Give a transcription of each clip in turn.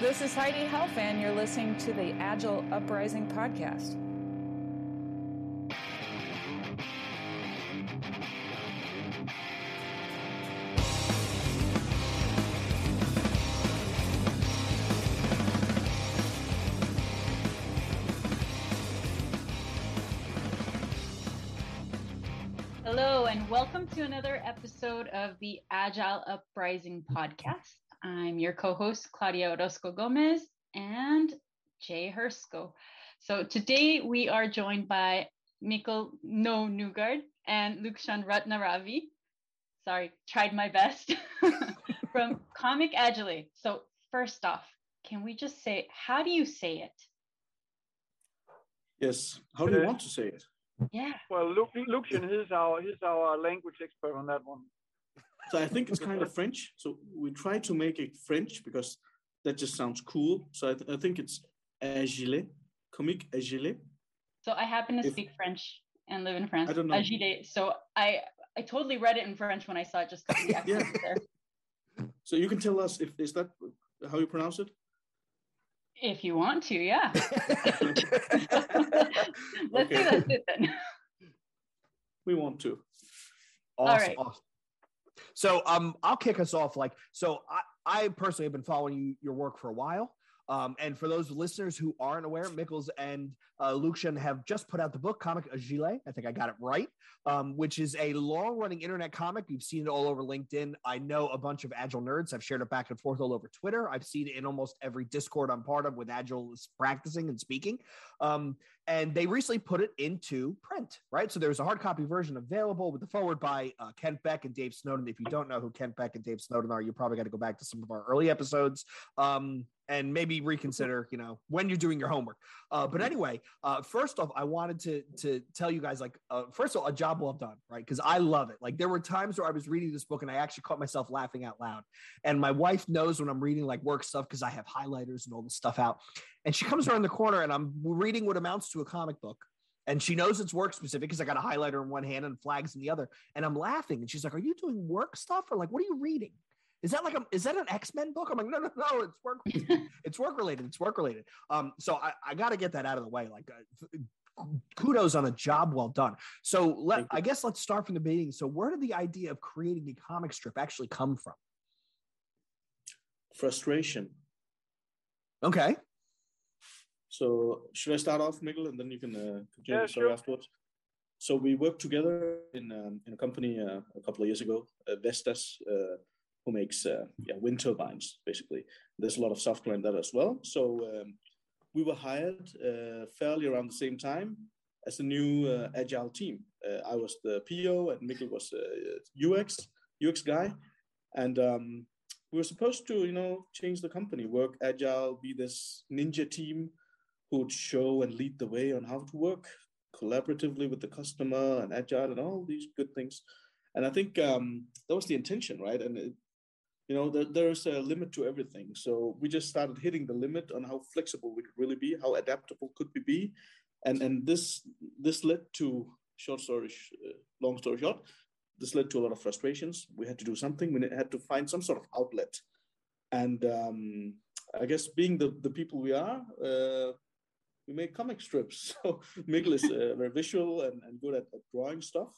This is Heidi Health, and you're listening to the Agile Uprising podcast. Hello, and welcome to another episode of the Agile Uprising podcast. I'm your co host, Claudia Orozco Gomez and Jay Hersko. So today we are joined by Mikkel No Nugard and Luxshan Ratnaravi. Sorry, tried my best from Comic Agile. So, first off, can we just say, how do you say it? Yes. How do you want to say it? Yeah. Well, Luke, Lucian, he's our he's our language expert on that one. So I think it's kind of French. So we try to make it French because that just sounds cool. So I, th- I think it's agile, comique agile. So I happen to If- speak French and live in France. I don't know. Agile. So I I totally read it in French when I saw it just because the Yeah. there. So you can tell us if is that how you pronounce it? If you want to, yeah. Let's Okay. say that's it then. We want to. Awesome. right. awesome. So um, I'll kick us off. Like, so I, I personally have been following you, your work for a while. Um, and for those listeners who aren't aware, Mikkels and uh, Lucian have just put out the book Comic Agile. I think I got it right, um, which is a long running internet comic. You've seen it all over LinkedIn. I know a bunch of Agile nerds. I've shared it back and forth all over Twitter. I've seen it in almost every Discord I'm part of with Agile practicing and speaking. Um, and they recently put it into print, right? So there's a hard copy version available with the forward by uh, Kent Beck and Dave Snowden. If you don't know who Kent Beck and Dave Snowden are, you probably got to go back to some of our early episodes um, and maybe reconsider, you know, when you're doing your homework. Uh, but anyway, uh, first off, I wanted to to tell you guys, like, uh, first of all, a job well done, right? Because I love it. Like, there were times where I was reading this book and I actually caught myself laughing out loud. And my wife knows when I'm reading like work stuff because I have highlighters and all this stuff out. And she comes around the corner and I'm reading what amounts to a comic book. And she knows it's work specific because I got a highlighter in one hand and flags in the other. And I'm laughing. And she's like, Are you doing work stuff? Or like, what are you reading? Is that like a is that an X-Men book? I'm like, no, no, no, it's work it's work related. It's work related. Um, so I, I gotta get that out of the way. Like uh, kudos on a job well done. So let I guess let's start from the beginning. So where did the idea of creating a comic strip actually come from? Frustration. Okay. So should I start off, Mikkel, and then you can uh, continue Yeah, the story sure. afterwards? So we worked together in um, in a company uh, a couple of years ago, uh, Vestas, uh, who makes uh, yeah wind turbines. Basically, there's a lot of software in that as well. So um, we were hired uh, fairly around the same time as a new uh, agile team. Uh, I was the PO, and Mikkel was uh, UX UX guy, and um, we were supposed to you know change the company, work agile, be this ninja team who would show and lead the way on how to work collaboratively with the customer and agile and all these good things. And I think um, that was the intention, right? And it, you know, there, there's a limit to everything. So we just started hitting the limit on how flexible we could really be, how adaptable could we be, and and this this led to short story, uh, long story short, this led to a lot of frustrations. We had to do something. We had to find some sort of outlet, and um, I guess being the the people we are. Uh, we make comic strips. So Mikkel is uh, very visual and, and good at, at drawing stuff.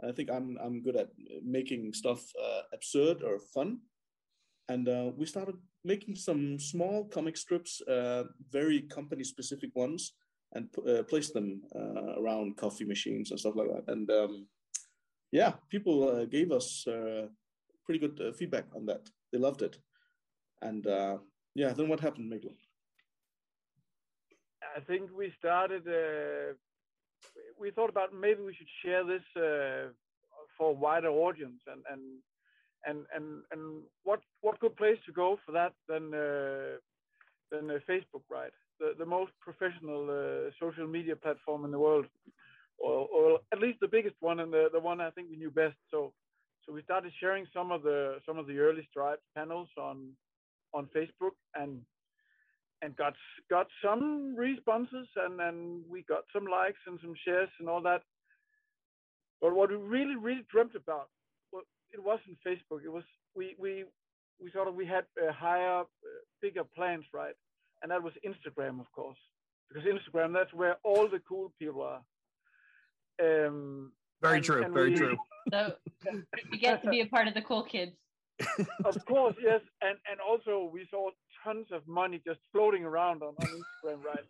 And I think I'm I'm good at making stuff uh, absurd or fun. And uh, we started making some small comic strips, uh, very company specific ones, and uh, placed them uh, around coffee machines and stuff like that. And um, yeah, people gave us pretty good feedback on that. They loved it. And yeah, then what happened, Mikkel? I think we started. Uh, we thought about maybe we should share this uh, for a wider audience, and and and and and what what good place to go for that than uh, than uh, Facebook, right? The the most professional uh, social media platform in the world, or, or at least the biggest one and the, the one I think we knew best. So so we started sharing some of the some of the early Stripe panels on on Facebook and and got got some responses and then we got some likes and some shares and all that. But what we really really dreamt about, well, it wasn't Facebook. It was we we we sort of we had uh, higher, uh, bigger plans, right? And that was Instagram, of course, because Instagram that's where all the cool people are. Um, very and- true. and very we- true. So you get to be a part of the cool kids. of course, yes, and and also we saw tons of money just floating around on, on Instagram, right?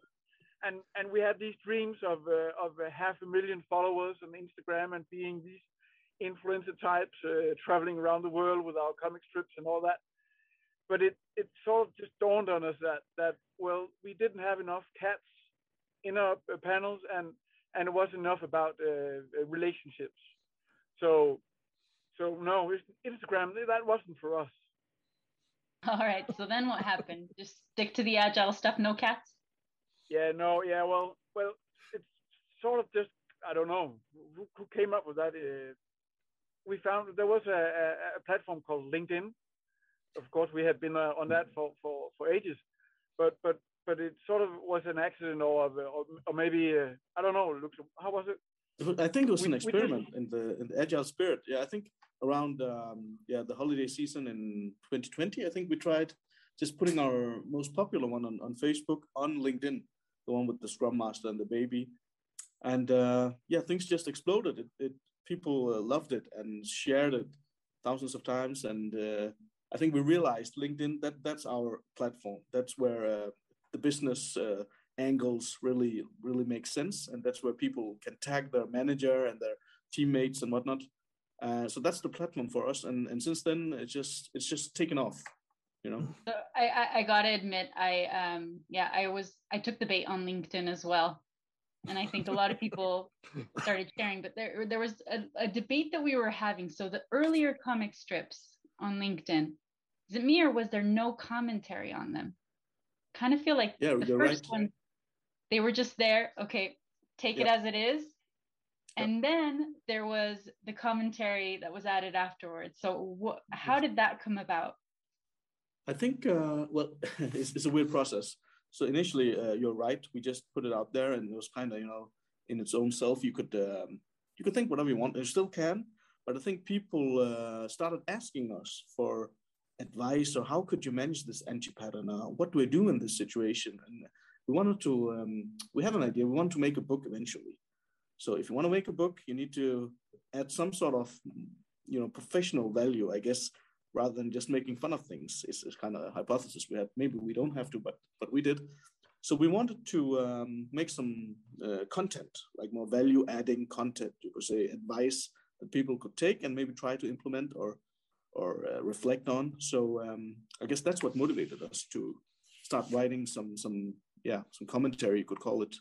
And and we had these dreams of uh, of uh, half a million followers on Instagram and being these influencer types uh, traveling around the world with our comic strips and all that. But it it sort of just dawned on us that that well we didn't have enough cats in our panels and and it wasn't enough about uh, uh, relationships. So so no, Instagram that wasn't for us. All right. So then what happened? Just stick to the agile stuff. No cats. Yeah, no, yeah, well, well, it's sort of just I don't know who, who came up with that. Uh, we found there was a, a, a platform called LinkedIn. Of course, we had been uh, on that for, for, for ages, but but but it sort of was an accident or or, or maybe uh, I don't know. Look, how was it? I think it was We- an experiment in the in the agile spirit. Yeah, I think around um, yeah the holiday season in 2020, I think we tried just putting our most popular one on, on Facebook, on LinkedIn, the one with the Scrum Master and the baby, and uh, yeah, things just exploded. It, it people uh, loved it and shared it thousands of times, and uh, I think we realized LinkedIn that that's our platform. That's where uh, the business uh, angles really really make sense and that's where people can tag their manager and their teammates and whatnot uh, so that's the platform for us and and since then it's just it's just taken off you know So I, I, I gotta admit, I um yeah, I was I took the bait on LinkedIn as well. And I think a lot of people started sharing, but there there was a, a debate that we were having. So the earlier comic strips on LinkedIn, is it me or was there no commentary on them? Kind of feel like Yeah, the first right. one, they were just there, okay, take it as it is. And then there was the commentary that was added afterwards. So what how did that come about? I think, uh, well, it's, it's a weird process. So initially, uh, you're right. We just put it out there, and it was kind of, you know, in its own self. You could, um, you could think whatever you want. and You still can, but I think people uh, started asking us for advice or how could you manage this anti-pattern? Uh, what do we do in this situation? And we wanted to. Um, we had an idea. We want to make a book eventually. So if you want to make a book, you need to add some sort of, you know, professional value, I guess, rather than just making fun of things. It's, it's kind of a hypothesis we had. Maybe we don't have to, but but we did. So we wanted to um, make some uh, content, like more value-adding content. You could say advice that people could take and maybe try to implement or or uh, reflect on. So um, I guess that's what motivated us to start writing some some yeah some commentary you could call it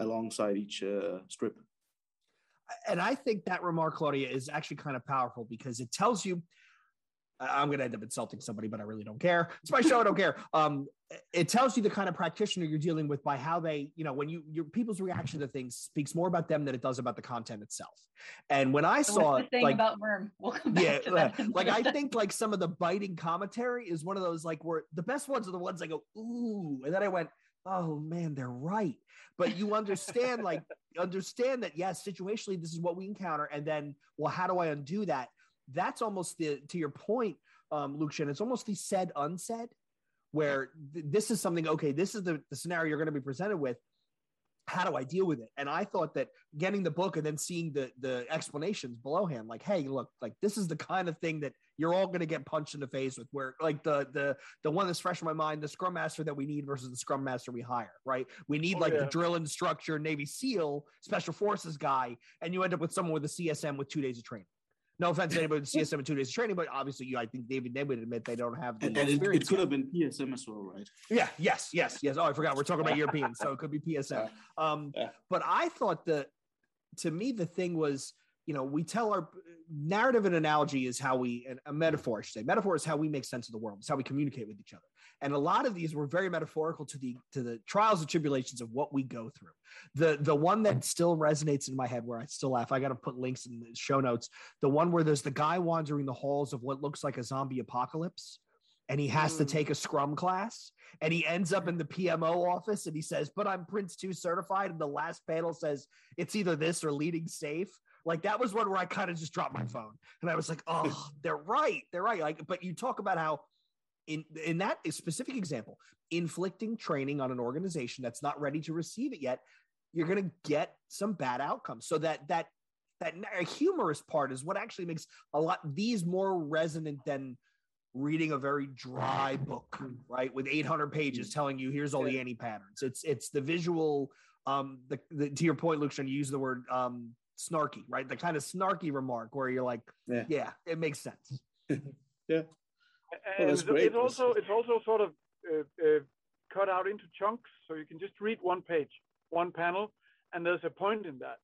alongside each uh, strip. and I think that remark, Claudia, is actually kind of powerful because it tells you. I- I'm going to end up insulting somebody, but I really don't care. It's my show. I don't care. Um, it tells you the kind of practitioner you're dealing with by how they, you know, when you your people's reaction to things speaks more about them than it does about the content itself. And when I So saw what's the thing like about Worm? We'll come back yeah, to that. like I think like some of the biting commentary is one of those like where the best ones are the ones I go ooh, and then I went, oh man, they're right. But you understand like understand that yes, situationally this is what we encounter, and then well, how do I undo that? That's almost the to your point, um, Lucian. It's almost the said unsaid, where th- this is something. Okay, this is the, the scenario you're going to be presented with. How do I deal with it? And I thought that getting the book and then seeing the the explanations belohand, like, hey, look, like this is the kind of thing that you're all going to get punched in the face with. Where like the the the one that's fresh in my mind, the scrum master that we need versus the scrum master we hire, right? We need Oh, like the yeah. drill instructor, Navy SEAL, special forces guy, and you end up with someone with a CSM with two days of training. No offense to anybody with CSM and two days of training, but obviously, you, I think David they would admit they don't have the And, and it, experience. it could yet. have been PSM as well, right? Yeah. Yes. Yes. Yes. Oh, I forgot. We're talking about Europeans, so it could be PSM. Um, Yeah. but I thought that to me the thing was you know, we tell our narrative and analogy is how we, a metaphor, I should say, metaphor is how we make sense of the world. It's how we communicate with each other. And a lot of these were very metaphorical to the to the trials and tribulations of what we go through. The the one that still resonates in my head, where I still laugh, I got to put links in the show notes. The one where there's the guy wandering the halls of what looks like a zombie apocalypse and he has mm. to take a scrum class and he ends up in the PMO office and he says, But I'm Prince 2 certified. And the last panel says, It's either this or leading safe. Like that was one where I kind of just dropped my phone and I was like, Oh, they're right. They're right. Like, but you talk about how in in that specific example, inflicting training on an organization that's not ready to receive it yet, you're going to get some bad outcomes. So that that that humorous part is what actually makes a lot these more resonant than reading a very dry book, right, with 800 pages telling you here's all the anti patterns. It's it's the visual. Um, the, the to your point, Luke, you use the word um snarky, right? The kind of snarky remark where you're like, yeah, yeah it makes sense. yeah, and it's, it's, also it's also sort of uh, uh, cut out into chunks, so you can just read one page, one panel, and there's a point in that.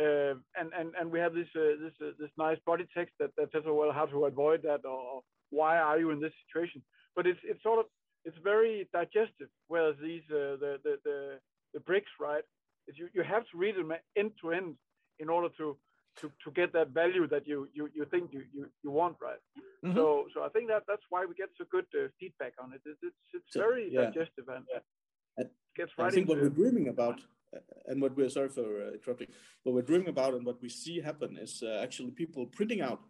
Uh, and and and we have this uh, this uh, this nice body text that that says well how to avoid that or why are you in this situation? But it's it's sort of it's very digestive. Whereas these uh, the, the the the bricks, right? Is you you have to read them end to end in order to to, to get that value that you you, you think you, you, you want, right? Mm-hmm. So so I think that that's why we get so good uh, feedback on it. It's it's, it's so, very yeah. digestive and, uh, gets right. I think what we're dreaming about, and what we're sorry for uh, interrupting, what we're dreaming about and what we see happen is uh, actually people printing out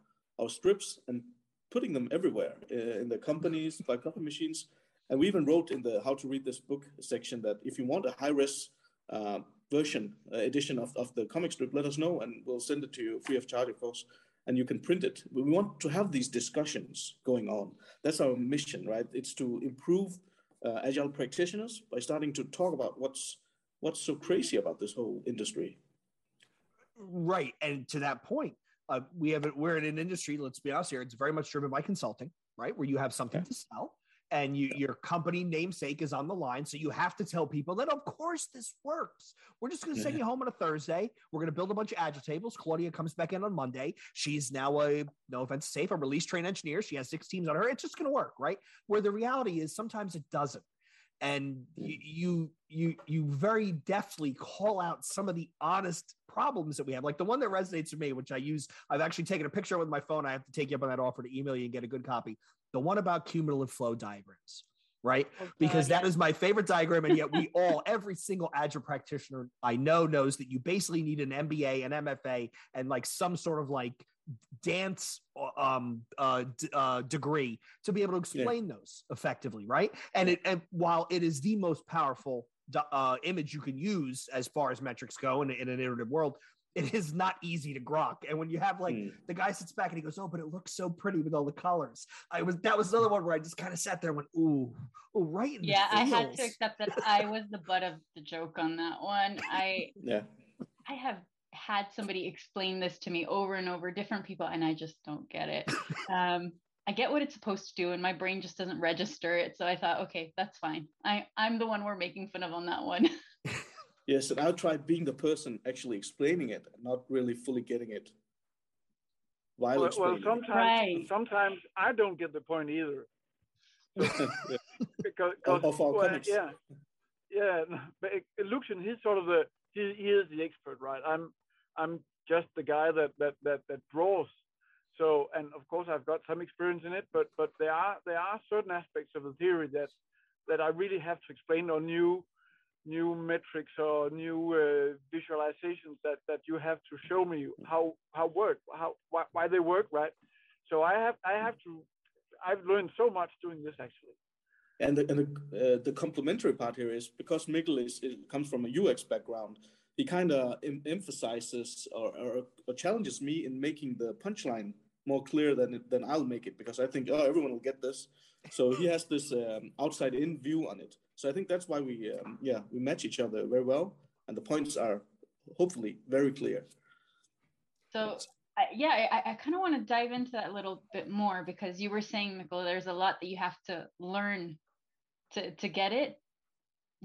our strips and putting them everywhere uh, in the companies by copy machines. And we even wrote in the how to read this book section that if you want a high res uh, version uh, edition of, of the comic strip, let us know and we'll send it to you free of charge, of course. And you can print it. We want to have these discussions going on. That's our mission, right? It's to improve uh, agile practitioners by starting to talk about what's what's so crazy about this whole industry. Right, and to that point, uh, we have we're in an industry. Let's be honest here; it's very much driven by consulting, right? Where you have something to sell, and you, your company namesake is on the line. So you have to tell people that, of course, this works. We're just going to send mm-hmm. you home on a Thursday. We're going to build a bunch of agile tables. Claudia comes back in on Monday. She's now a, no offense, safe, a release train engineer. She has six teams on her. It's just going to work, right? Where the reality is sometimes it doesn't and you you you very deftly call out some of the honest problems that we have like the one that resonates with me which i use i've actually taken a picture with my phone i have to take you up on that offer to email you and get a good copy the one about cumulative flow diagrams right okay. because that is my favorite diagram and yet we all every single agile practitioner i know knows that you basically need an mba an mfa and like some sort of like dance um, uh, d- uh, degree to be able to explain yeah. those effectively, right? And it and while it is the most powerful uh, image you can use as far as metrics go in, in an iterative world, it is not easy to grok. And when you have like mm. the guy sits back and he goes, "Oh, but it looks so pretty with all the colors." I was that was another one where I just kind of sat there and went, "Ooh, oh, right." yeah, I had to accept that I was the butt of the joke on that one. I yeah. I have had somebody explain this to me over and over, different people, and I just don't get it. Um, I get what it's supposed to do, and my brain just doesn't register it. So I thought, okay, that's fine. I, I'm the one we're making fun of on that one. yes, and I'll try being the person actually explaining it, not really fully getting it. While well, well sometimes, right. sometimes I don't get the point either. yeah. because, of, of our well, comics. yeah, yeah. But Lucian, he's sort of the he, he is the expert, right? I'm I'm just the guy that that that that draws. So, and of course, I've got some experience in it, but but there are there are certain aspects of the theory that that I really have to explain or new new metrics or new uh, visualizations that that you have to show me how how work how why, why they work right so i have i have to i've learned so much doing this actually and the, and the, uh, the complementary part here is because Mikkel is, comes from a UX background, he kind of em- emphasizes or, or, or, challenges me in making the punchline more clear than than I'll make it because I think oh everyone will get this. So he has this um, outside in view on it. So I think that's why we um, yeah we match each other very well, and the points are hopefully very clear. So I, yeah, I, I kind of want to dive into that a little bit more because you were saying, Michael, there's a lot that you have to learn to to get it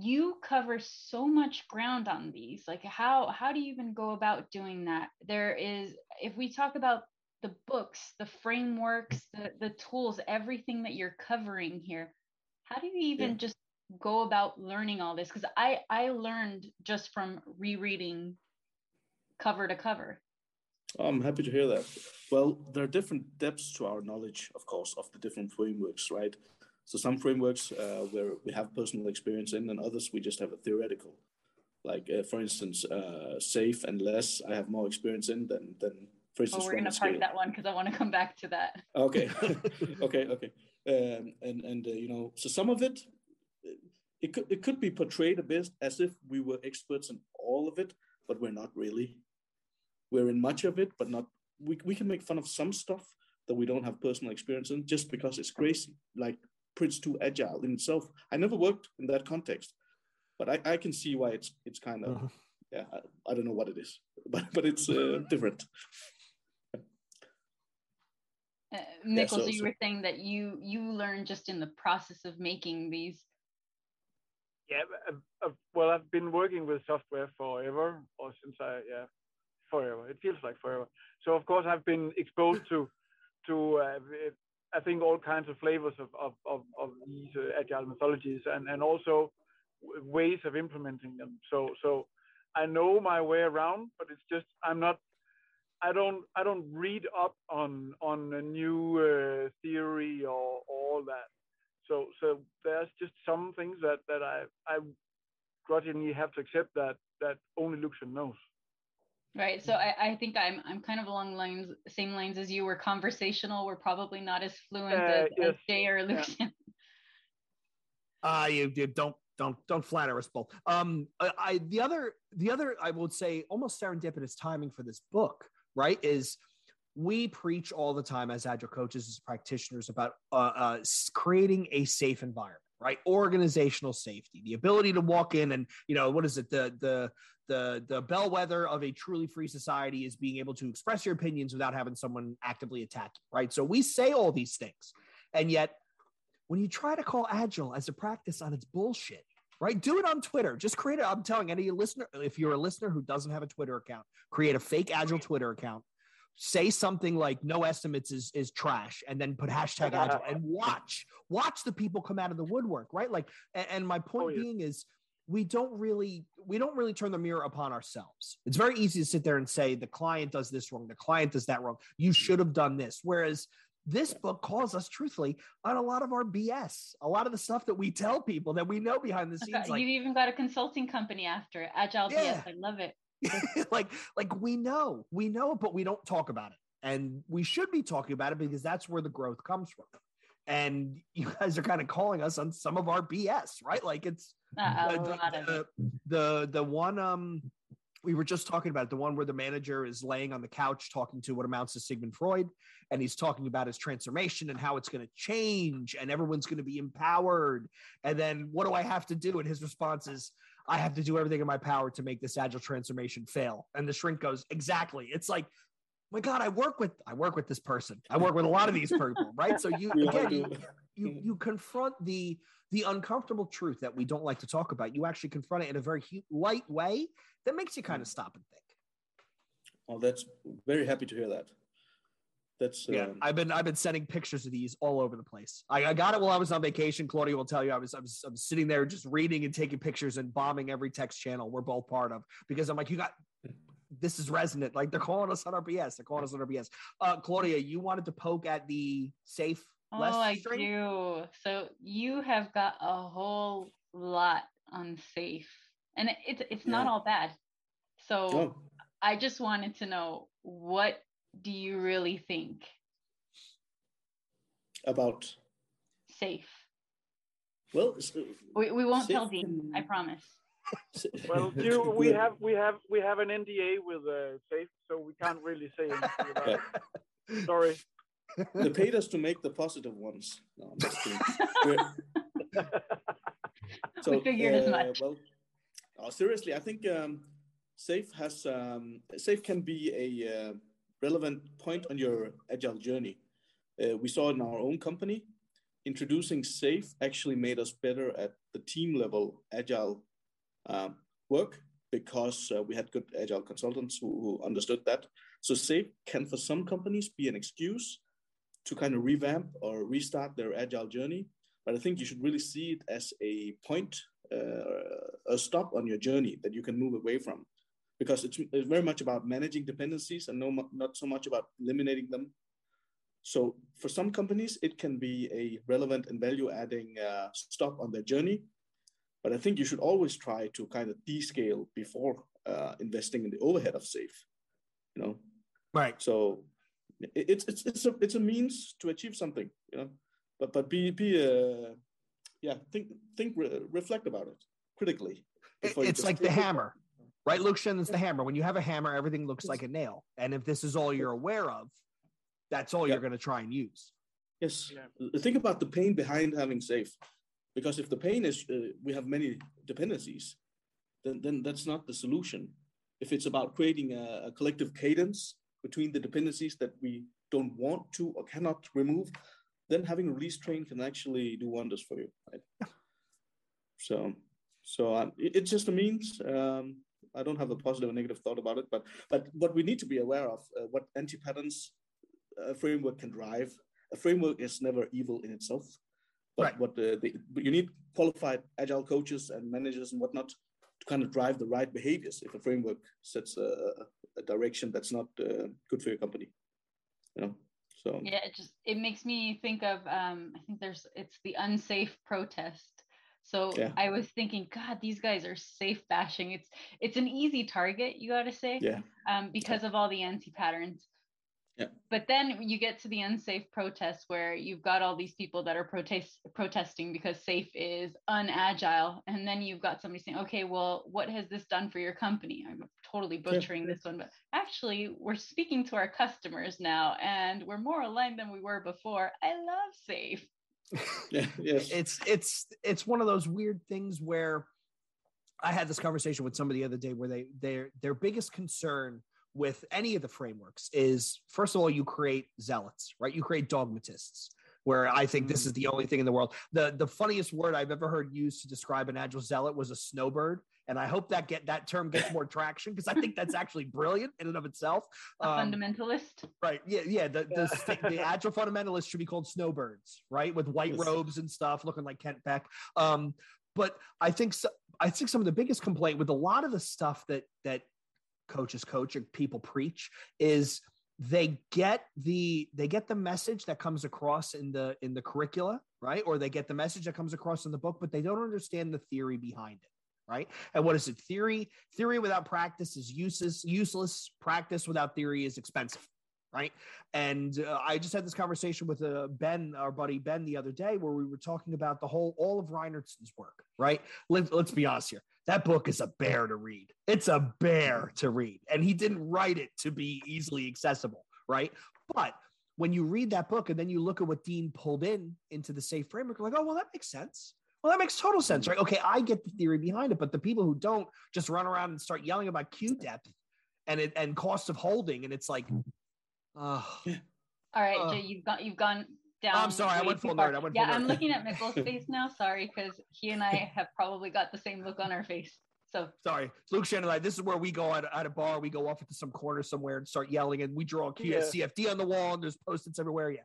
you cover so much ground on these like how how do you even go about doing that there is if we talk about the books the frameworks the the tools everything that you're covering here how do you even yeah. just go about learning all this because i i learned just from rereading cover to cover i'm happy to hear that well there are different depths to our knowledge of course of the different frameworks right so some frameworks uh, where we have personal experience in, and others we just have a theoretical. Like uh, for instance, uh, safe and less, I have more experience in than than for instance. Oh, we're gonna park that one because I want to come back to that. Okay, okay, okay. Um, and and uh, you know, so some of it, it could it could be portrayed a bit as if we were experts in all of it, but we're not really. We're in much of it, but not. We we can make fun of some stuff that we don't have personal experience in just because it's crazy. Like Prince 2 agile in itself. I never worked in that context, but I, I can see why it's it's kind of uh-huh. yeah. I, I, don't know what it is, but but it's uh, different. Uh, yeah, so, you were saying that you you learn just in the process of making these. Yeah, uh, well, I've been working with software forever, or since I yeah, forever. It feels like forever. So of course I've been exposed to to uh, I think all kinds of flavors of of of, of these uh, agile methodologies and and also ways of implementing them. So so I know my way around, but it's just I'm not. I don't I don't read up on on a new uh, theory or, or all that. So so there's just some things that that I I grudgingly have to accept that that only Lucian knows. Right. So I, I think I'm I'm kind of along lines same lines as you. We're conversational. We're probably not as fluent uh, as, yes. as, Jay or Lucian. Yeah. Uh you, you don't don't don't flatter us both. Um I, I the other the other I would say almost serendipitous timing for this book, right, is we preach all the time as agile coaches as practitioners about uh, uh, creating a safe environment right? Organizational safety the ability to walk in and you know what is it? The the the the bellwether of a truly free society is being able to express your opinions without having someone actively attack you right? So we say all these things. And yet when you try to call agile as a practice on its bullshit right? Do it on twitter. Just create it i'm telling any listener if you're a listener who doesn't have a twitter account create a fake agile twitter account say something like no estimates is is trash and then put hashtag agile and watch watch the people come out of the woodwork right like and, and my point oh, yeah. being is we don't really we don't really turn the mirror upon ourselves it's very easy to sit there and say the client does this wrong the client does that wrong you mm-hmm. should have done this whereas this book calls us truthfully on a lot of our BS, a lot of the stuff that we tell people that we know behind the scenes. Like, You've even got a consulting company after Agile yeah. BS. I love it. like like we know we know but we don't talk about it and we should be talking about it because that's where the growth comes from and you guys are kind of calling us on some of our bs right like it's uh, the, the, the, the one um we were just talking about it, the one where the manager is laying on the couch talking to what amounts to Sigmund Freud, and he's talking about his transformation and how it's going to change and everyone's going to be empowered. And then what do I have to do? And his response is, I have to do everything in my power to make this agile transformation fail. And the shrink goes, exactly. It's like, oh my God, I work with I work with this person. I work with a lot of these people, right? So you again, you, you you confront the the uncomfortable truth that we don't like to talk about. You actually confront it in a very light way that makes you kind mm. of stop and think. Well, that's very happy to hear that. That's yeah. Um, I've been I've been sending pictures of these all over the place. I, I, got it while I was on vacation. Claudia will tell you I was, I was I was sitting there just reading and taking pictures and bombing every text channel we're both part of because I'm like you got this is resonant. Like they're calling us on our BS. They're calling us on our BS. Uh, Claudia, you wanted to poke at the safe. Oh, I string? do. So you have got a whole lot on safe, and it's it's yeah. not all bad. So oh. I just wanted to know what do you really think about safe? Well, we, we won't tell Dean. I promise. well, you, we have we have we have an NDA with uh, safe, so we can't really say anything about it. Sorry. They paid us to make the positive ones. No, I'm just kidding. so, we figured uh, as much. Well, oh, seriously, I think um, safe has um, safe can be a uh, relevant point on your agile journey. Uh, we saw in our own company introducing SAFe actually made us better at the team level agile um, work because uh, we had good agile consultants who, who, understood that. So SAFe can, for some companies, be an excuse to kind of revamp or restart their agile journey. But I think you should really see it as a point, uh, a stop on your journey that you can move away from, because it's, it's very much about managing dependencies and no, not so much about eliminating them. So for some companies, it can be a relevant and value-adding uh, stop on their journey. But I think you should always try to kind of descale before uh, investing in the overhead of SAFe. You know, right? So it's it's it's a it's a means to achieve something. You know, but but be be uh, yeah think think re- reflect about it critically. It's like the hammer, right? Luxshan's the hammer. When you have a hammer, everything looks like a nail. And if this is all you're aware of, that's all yeah. you're going to try and use. Yes. Yeah. Think about the pain behind having SAFe, because if the pain is uh, we have many dependencies, then then that's not the solution. If it's about creating a, a collective cadence between the dependencies that we don't want to or cannot remove, then having a release train can actually do wonders for you. Right? So, so um, it, it's just a means. Um, I don't have a positive or negative thought about it, but but what we need to be aware of, uh, what anti patterns a framework can drive. A framework is never evil in itself, but right. what the, the you need qualified agile coaches and managers and whatnot to kind of drive the right behaviors. If a framework sets a, a direction that's not uh, good for your company, you know. So yeah, it just it makes me think of um, I think there's it's the unsafe protest. So yeah. I was thinking, God, these guys are SAFe bashing. It's it's an easy target, you got to say, yeah, um, because yeah. of all the anti patterns. Yeah. But then you get to the unsafe protests where you've got all these people that are protest protesting because SAFe is unagile. And then you've got somebody saying, okay, well, what has this done for your company? I'm totally butchering yeah. this one, but actually we're speaking to our customers now and we're more aligned than we were before. I love SAFe. Yes. It's it's it's one of those weird things where I had this conversation with somebody the other day where they their their biggest concern with any of the frameworks is first of all you create zealots right? You create dogmatists where i think this is mm. the only thing in the world. The the funniest word i've ever heard used to describe an agile zealot was a snowbird and i hope that get that term gets more traction because i think that's actually brilliant in and of itself. A um, fundamentalist? right yeah yeah the, the, the agile fundamentalists should be called snowbirds right with white robes and stuff looking like kent beck. Um, but i think so, i think some of the biggest complaint with a lot of the stuff that that coaches coach and people preach is they get the they get the message that comes across in the in the curricula right or they get the message that comes across in the book but they don't understand the theory behind it right and what is it theory theory without practice is useless useless practice without theory is expensive right and uh, i just had this conversation with uh, ben our buddy ben the other day where we were talking about the whole all of Reinertsen's work right Let, let's be honest here that book is a bear to read. It's a bear to read. And he didn't write it to be easily accessible, right? But when you read that book and then you look at what Dean pulled in into the SAFe framework, like, oh, well, that makes sense. Well, that makes total sense, right? Okay, I get the theory behind it, but the people who don't just run around and start yelling about queue depth and it and cost of holding, and it's like, oh. All right, uh, Jay, you've got you've gone down. I'm sorry, I went full nerd. I went yeah, I'm looking at Mikkel's face now. Sorry, because he and I have probably got the same look on our face. So sorry, Luke Shannon and I. This is where we go at, at a bar. We go off into some corner somewhere and start yelling, and we draw a yeah. CFD on the wall, and there's post-its everywhere. Yeah.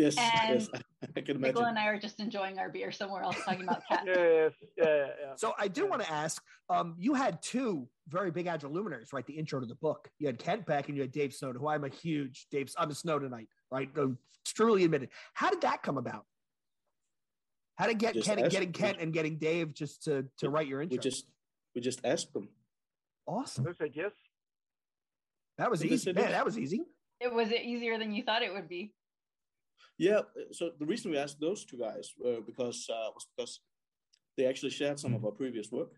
Yes, and yes, I can imagine. Mikkel and I are just enjoying our beer somewhere else, talking about cats. yes, yeah, yeah, yeah. So I do want to ask. Um, you had two very big agile luminaries, right? The intro to the book. You had Kent Beck and you had Dave Snowden, who I'm a huge Dave. I'm a Snowdenite, right? truly admitted. How did that come about? How did get Kent and getting Kent and getting Dave just to to write your intro? We just we just asked them. Awesome. I said yes. That was easy. Man, that was easy. It was it easier than you thought it would be. Yeah. So the reason we asked those two guys uh, because uh, was because they actually shared some of our previous work.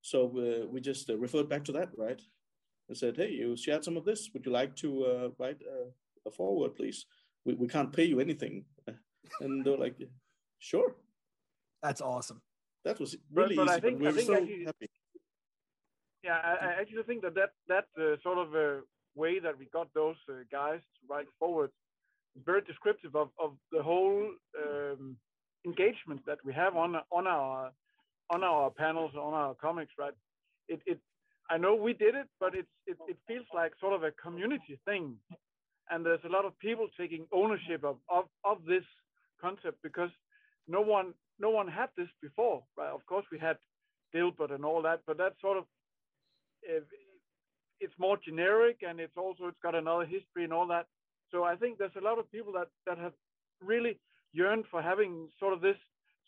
So uh, we just uh, referred back to that, right? And said, "Hey, you shared some of this. Would you like to uh, write a forward, please? We we can't pay you anything." And they're like, "Sure." That's awesome. That was really but, but easy. I think, we I think so actually, happy. Yeah, I, I, actually think that that that uh, sort of uh, way that we got those uh, guys to write forward very descriptive of, of the whole um, engagement that we have on on our on our panels on our comics right? It, it i know we did it but it's it, it feels like sort of a community thing. And there's a lot of people taking ownership of, of, of this concept because no one no one had this before right? Of course we had dilbert and all that but that's sort of it's more generic and it's also it's got another history and all that so i think there's a lot of people that that have really yearned for having sort of this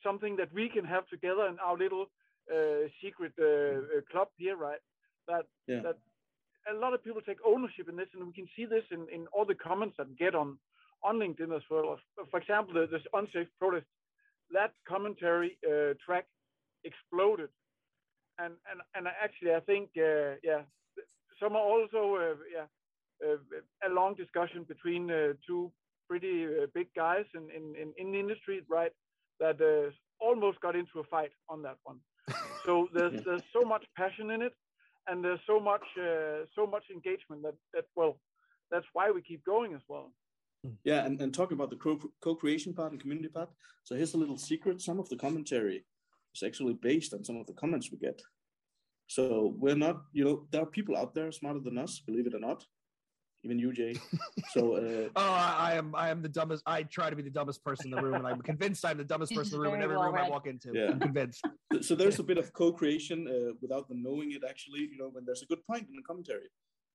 something that we can have together in our little uh, secret uh, uh, club here, right? That yeah. that a lot of people take ownership in this, and we can see this in, in all the comments that get on on LinkedIn as well. For example, the, this unsafe protest, that commentary uh, track exploded, and and and actually, I think uh, yeah, some are also uh, yeah. Uh, a long discussion between uh, two pretty uh, big guys in, in, in, the industry, right? That almost got into a fight on that one. So there's there's so much passion in it, and there's so much uh, so much engagement that that well, that's why we keep going as well. Hmm. Yeah, and, and talking about the co-creation part and community part. So here's a little secret: some of the commentary is actually based on some of the comments we get. So we're not, you know, there are people out there smarter than us, believe it or not, even you, Jay. So, uh, oh, I, I, am, I am the dumbest. I try to be the dumbest person in the room, and I'm convinced I'm the dumbest person in the room in every well room read. I walk into. Yeah. I'm convinced. So there's a bit of co-creation uh, without them knowing it. Actually, you know, when there's a good point in the commentary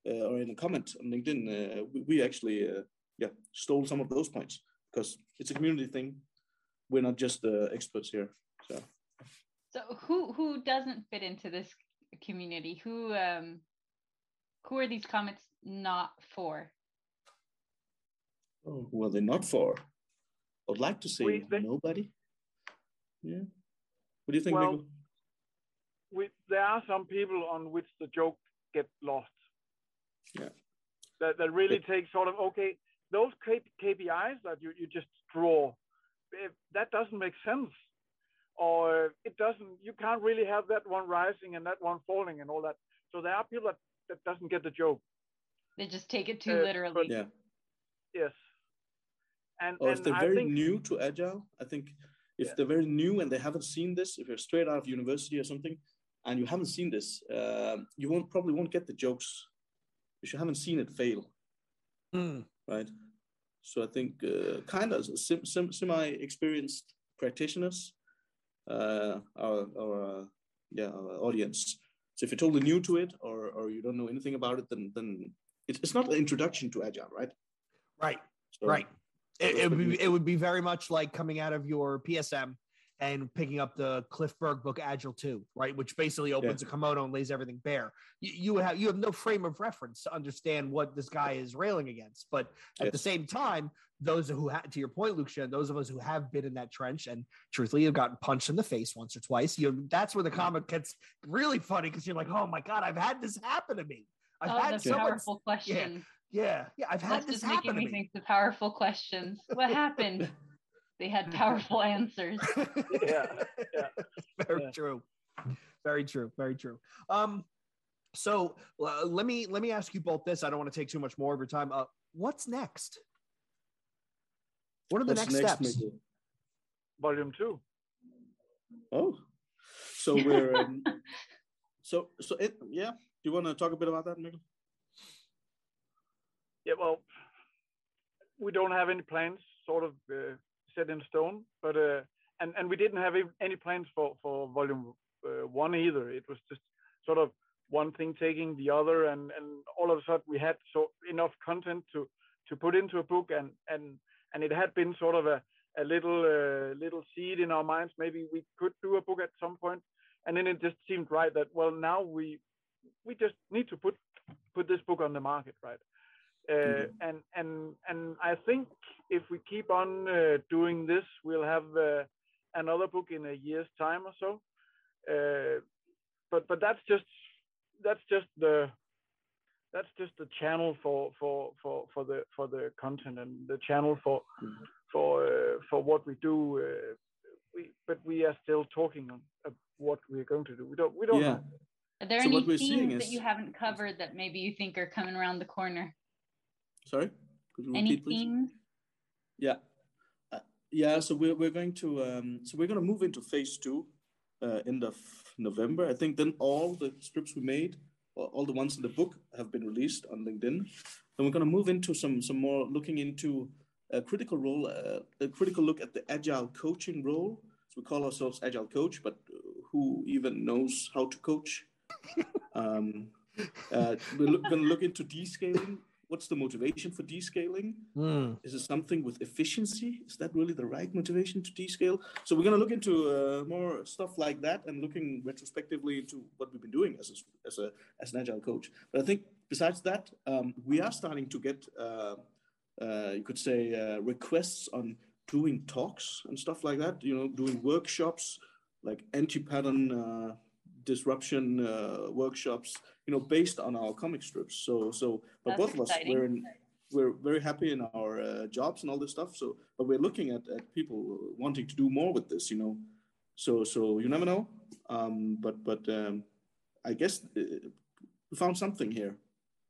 uh, or in a comment on LinkedIn, uh, we, we, actually, uh, yeah, stole some of those points because it's a community thing. We're not just uh, experts here. So. So who who doesn't fit into this community? Who um, who are these comments not for? Oh, well, they're not for. I'd like to say we, they, nobody. Yeah. What do you think, well, we, there are some people on which the joke get lost. Yeah. That, that really yeah. take sort of, okay, those KPIs that you, you just draw, that doesn't make sense. Or it doesn't, you can't really have that one rising and that one falling and all that. So there are people that, that doesn't get the joke. They just take it too uh, literally. Yeah. Yes. And, or and if they're I very think, new to agile, I think if yeah. they're very new and they haven't seen this, if you're straight out of university or something, and you haven't seen this, uh, you won't probably won't get the jokes if you haven't seen it fail. Mm. Right. So I think uh, kind of sim, sim, semi-experienced practitioners, uh, our, our uh, yeah our audience. So if you're totally new to it or or you don't know anything about it, then then it's, it's not an introduction to agile, right? Right. So, right. It, it, would be, it would be very much like coming out of your PSM and picking up the Cliff Berg book Agile 2, right? Which basically opens yeah. a kimono and lays everything bare. You, you, have you have no frame of reference to understand what this guy is railing against. But at yes. the same time, those who have to your point, Lucia, those of us who have been in that trench and truthfully have gotten punched in the face once or twice, you know, that's where the comic gets really funny because you're like, oh my God, I've had this happen to me. I've oh, had the powerful question. Yeah, yeah, yeah, I've had That's this just making me, me think the powerful questions. What happened? they had powerful answers. yeah, yeah. Very yeah. true. Very true. Very true. Um, so uh, let me let me ask you both this. I don't want to take too much more of your time. Uh, what's next? What are the next, next, steps? Maybe? Volume two. Oh, so we're um, so so it yeah. Do you want to talk a bit about that, Mikkel? Yeah, well, we don't have any plans sort of uh, set in stone, but uh, and and we didn't have any plans for for volume uh, one either. It was just sort of one thing taking the other, and and all of a sudden we had so enough content to to put into a book, and and and it had been sort of a a little uh, little seed in our minds. Maybe we could do a book at some point, and then it just seemed right that well now we we just need to put put this book on the market, right? mm-hmm. Uh, and and and I think if we keep on uh, doing this, we'll have uh, another book in a year's time or so. but but that's just that's just the that's just the channel for for for for the for the content and the channel for mm-hmm. for uh, for what we do uh, we but we are still talking on uh, what we're going to do we don't we don't yeah. Are there so any themes that you haven't covered that maybe you think are coming around the corner Sorry? Could you Any repeat, please? themes Yeah, uh, yeah. So we're we're going to um, so we're going to move into phase two, uh, end of November. I think then all the scripts we made, all the ones in the book, have been released on LinkedIn. Then we're going to move into some some more looking into a critical role, uh, a critical look at the agile coaching role. So we call ourselves agile coach, but who even knows how to coach? Um, uh, we're look, going to look into descaling what's the motivation for descaling? Mm. Is it something with efficiency? Is that really the right motivation to descale? So we're going to look into uh, more stuff like that and looking retrospectively into what we've been doing as a, as a as an agile coach. But I think besides that, um, we are starting to get uh, uh, you could say uh, requests on doing talks and stuff like that. You know, doing workshops like anti-pattern uh, disruption uh, workshops you know, based on our comic strips. So, so, but That's both of us, we're in, we're very happy in our uh, jobs and all this stuff. So, but we're looking at, at people wanting to do more with this, you know. So, so you never know. Um, but, but um, I guess uh, we found something here.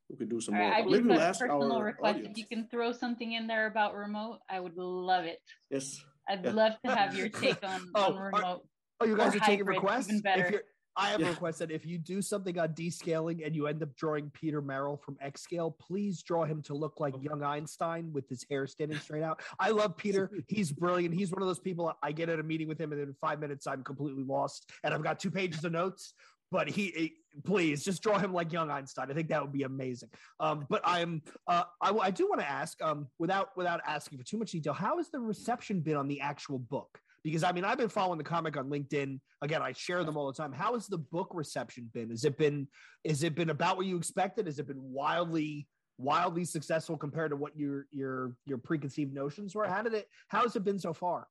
We could do some more. I Maybe we'll ask personal our request. Audience. If you can throw something in there about remote, I would love it. Yes. I'd yeah. love to have your take on, oh, on remote. Are, oh, you guys are taking requests? Even better. I have yeah. a request that if you do something on descaling and you end up drawing Peter Merel from XSCALE, please draw him to look like young Einstein with his hair standing straight out. I love Peter. He's brilliant. He's one of those people I get at a meeting with him and in five minutes I'm completely lost and I've got two pages of notes. But he, he please just draw him like young Einstein. I think that would be amazing. Um, but I'm, uh, I, I do want to ask, um, without without asking for too much detail, how has the reception been on the actual book? Because I mean, I've been following the comic on LinkedIn. Again, I share them all the time. How has the book reception been? Has it been is it been about what you expected? Has it been wildly wildly successful compared to what your your your preconceived notions were? How did it how has it been so far?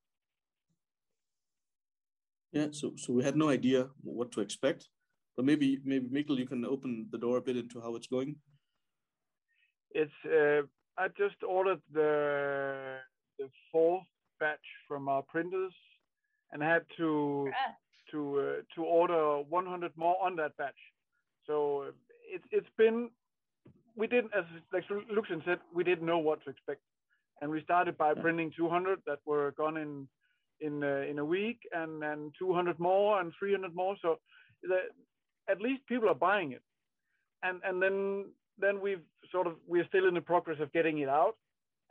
Yeah, so so we had no idea what to expect. But maybe maybe Mikkel, you can open the door a bit into how it's going. It's uh, I just ordered the the fourth batch from our printers and had to to uh, to order 100 more on that batch. So uh, it's it's been we didn't as like Luxshan said we didn't know what to expect, and we started by printing 200 that were gone in in uh, in a week, and then 200 more and 300 more. So the, at least people are buying it, and and then then we've sort of we're still in the progress of getting it out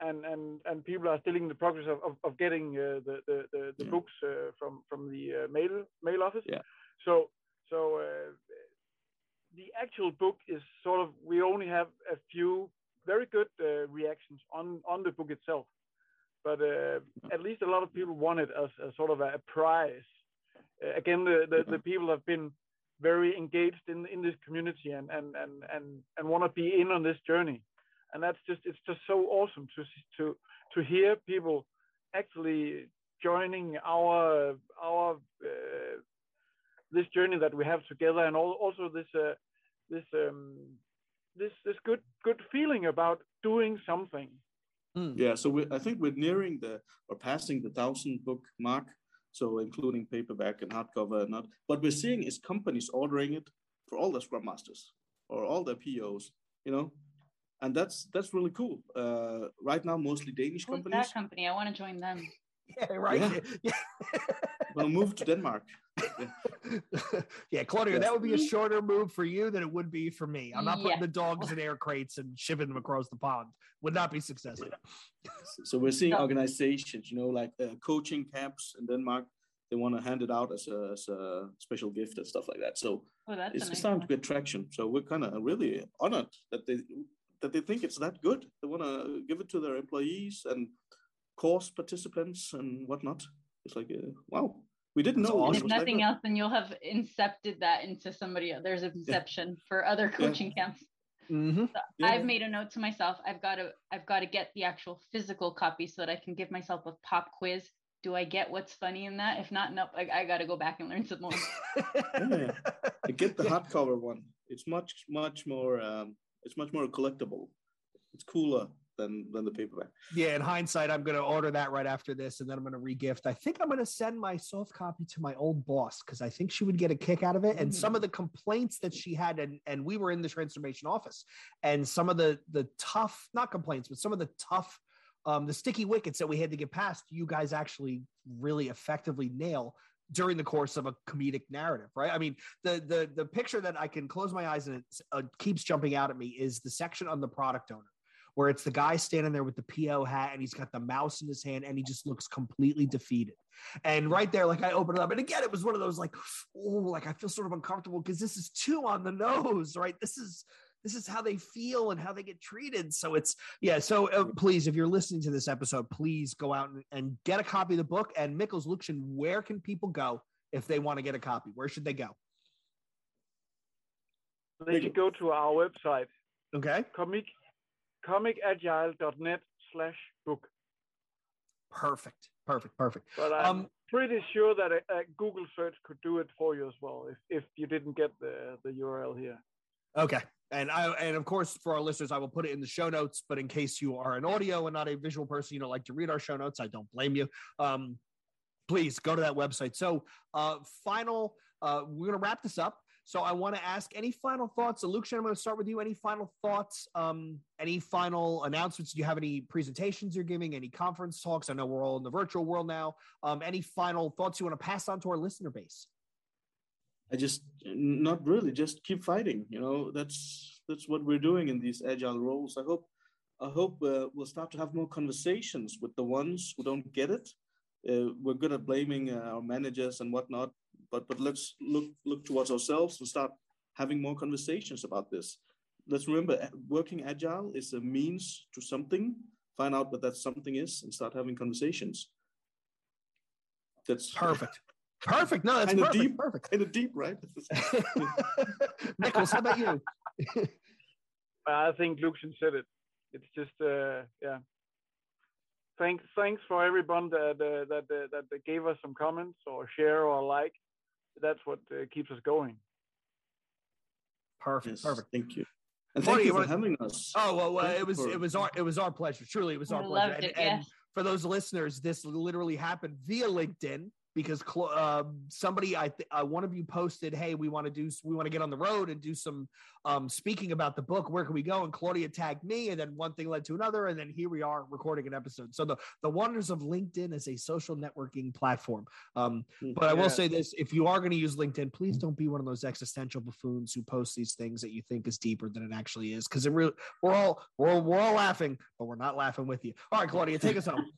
and and and people are still in the progress of of, of getting uh, the the the, the yeah. books uh, from from the uh, mail mail office. Yeah. So so uh, the actual book is sort of we only have a few very good uh, reactions on on the book itself, but uh, at least a lot of people want it as, as sort of a prize. again, the, the the people have been very engaged in in this community and and and and, and want to be in on this journey and that's just it's just so awesome to to to hear people actually joining our our uh, this journey that we have together and also this uh, this um, this this good good feeling about doing something mm. yeah so we, i think we're nearing the or passing the thousand book mark so including paperback and hardcover and not what we're seeing is companies ordering it for all the scrum masters or all the pos you know and that's that's really cool. Uh, right now, mostly Danish Who's companies. That company, I want to join them. Yeah, right. Yeah. yeah. we'll move to Denmark. Yeah, yeah Claudia, yes. that would be a shorter move for you than it would be for me. I'm not putting the dogs in air crates and shipping them across the pond. Would not be successful. So we're seeing organizations, you know, like uh, coaching camps in Denmark. They want to hand it out as a, as a special gift and stuff like that. So oh, it's, nice starting to get traction. So we're kind of really honored that they that they think it's that good. They want to give it to their employees and course participants and whatnot. It's like, uh, wow, we didn't know. Awesome. If nothing like else, then you'll have incepted that into somebody else. There's inception yeah. for other coaching yeah. camps. Mm-hmm. So yeah. I've made a note to myself. I've got to. I've got to get the actual physical copy so that I can give myself a pop quiz. Do I get what's funny in that? If not, nope. I, I got to go back and learn some more. yeah. Get the hardcover one. It's much much more um, it's much more collectible. It's cooler than than the paperback. Yeah, in hindsight, I'm going to order that right after this, and then I'm going to regift. I think I'm going to send my soft copy to my old boss because I think she would get a kick out of it. And some of the complaints that she had, and and we were in the transformation office, and some of the the tough, not complaints, but some of the tough um, the sticky wickets that we had to get past, you guys actually really effectively nail during the course of a comedic narrative, right? I mean, the the the picture that I can close my eyes and it uh, keeps jumping out at me is the section on the product owner, where it's the guy standing there with the PO hat and he's got the mouse in his hand and he just looks completely defeated. And right there, like I open it up, and again, it was one of those like, oh, like I feel sort of uncomfortable because this is too on the nose, right? This is this is how they feel and how they get treated. So it's yeah. So uh, please, if you're listening to this episode, please go out and, and get a copy of the book. And Mikkels Luxshan, where can people go if they want to get a copy? Where should they go? They should go to our website, Okay, comic comicagile.net slash book. perfect, perfect, perfect. But I'm Um, pretty sure that a, a Google search could do it for you as well if, if you didn't get the, the URL here. Okay. And I and of course for our listeners, I will put it in the show notes. But in case you are an audio and not a visual person, you don't like to read our show notes, I don't blame you. Um, please go to that website. So, uh, final, uh, we're gonna wrap this up. So I want to ask any final thoughts. So Luke, I'm going to start with you. Any final thoughts? Um, any final announcements? Do you have any presentations you're giving? Any conference talks? I know we're all in the virtual world now. Um, any final thoughts you want to pass on to our listener base? I just not really just keep fighting. You know, that's that's what we're doing in these agile roles. I hope I hope uh, we'll start to have more conversations with the ones who don't get it. Uh, we're good at blaming uh, our managers and whatnot, but but let's look look towards ourselves and start having more conversations about this. Let's remember, working agile is a means to something. Find out what that something is and start having conversations. That's Perfect. Perfect. No, that's Kinda perfect. deep. Perfect. kind of deep, right? Mikkels, how about you? I think Luxshan said it. It's just, uh, yeah. Thanks, thanks for everyone that uh, that uh, that that gave us some comments or share or like. That's what uh, keeps us going. Perfect. Yes, Perfect. Thank you. And thank you you for wanna- having us. Oh well, well it was for- it was our it was our pleasure. Truly, it was our I pleasure. loved And, it, and for those listeners, this literally happened via LinkedIn because Clo- um, somebody I th- uh, one of you posted, "Hey, we want to do we want to get on the road and do some um, speaking about the book. Where can we go?" And Claudia tagged me, and then one thing led to another, and then here we are recording an episode. So the the wonders of LinkedIn as a social networking platform. Um, but I will Yeah. say this: if you are going to use LinkedIn, please don't be one of those existential buffoons who post these things that you think is deeper than it actually is. Because it really, we're all we're all, we're all laughing, but we're not laughing with you. All right, Claudia, take us home.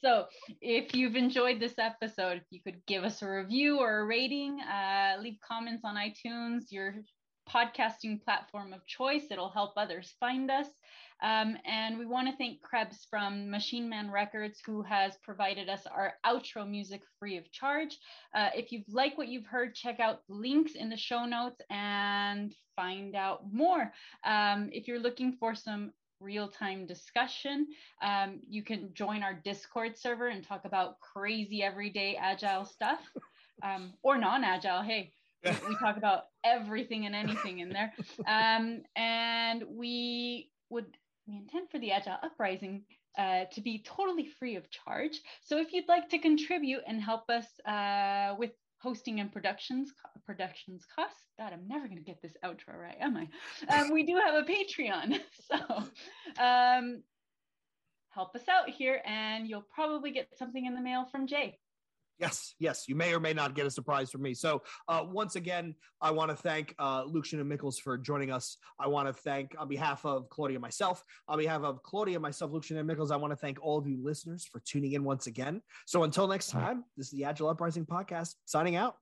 So if you've enjoyed this episode if you could give us a review or a rating uh, leave comments on itunes your podcasting platform of choice. It'll help others find us. Um, and we want to thank krebs from machine man records who has provided us our outro music free of charge. Uh, if you've liked what you've heard check out links in the show notes and find out more. Um, if you're looking for some real-time discussion. Um, you can join our discord server and talk about crazy everyday agile stuff um, or non-agile. Hey we, we talk about everything and anything in there. Um, and we would we intend for the agile uprising uh, to be totally free of charge. So if you'd like to contribute and help us uh, with hosting and productions productions costs god i'm never going to get this outro right am i? Um, we do have a patreon so um, help us out here and you'll probably get something in the mail from jay Yes, yes, you may or may not get a surprise from me. So, uh, once again, I want to thank uh, Luxshan and Mikkels for joining us. I want to thank, on behalf of Claudia and myself, on behalf of Claudia, myself, Luxshan, and Mikkels, I want to thank all of you listeners for tuning in once again. So, until next time, this is the Agile Uprising Podcast signing out.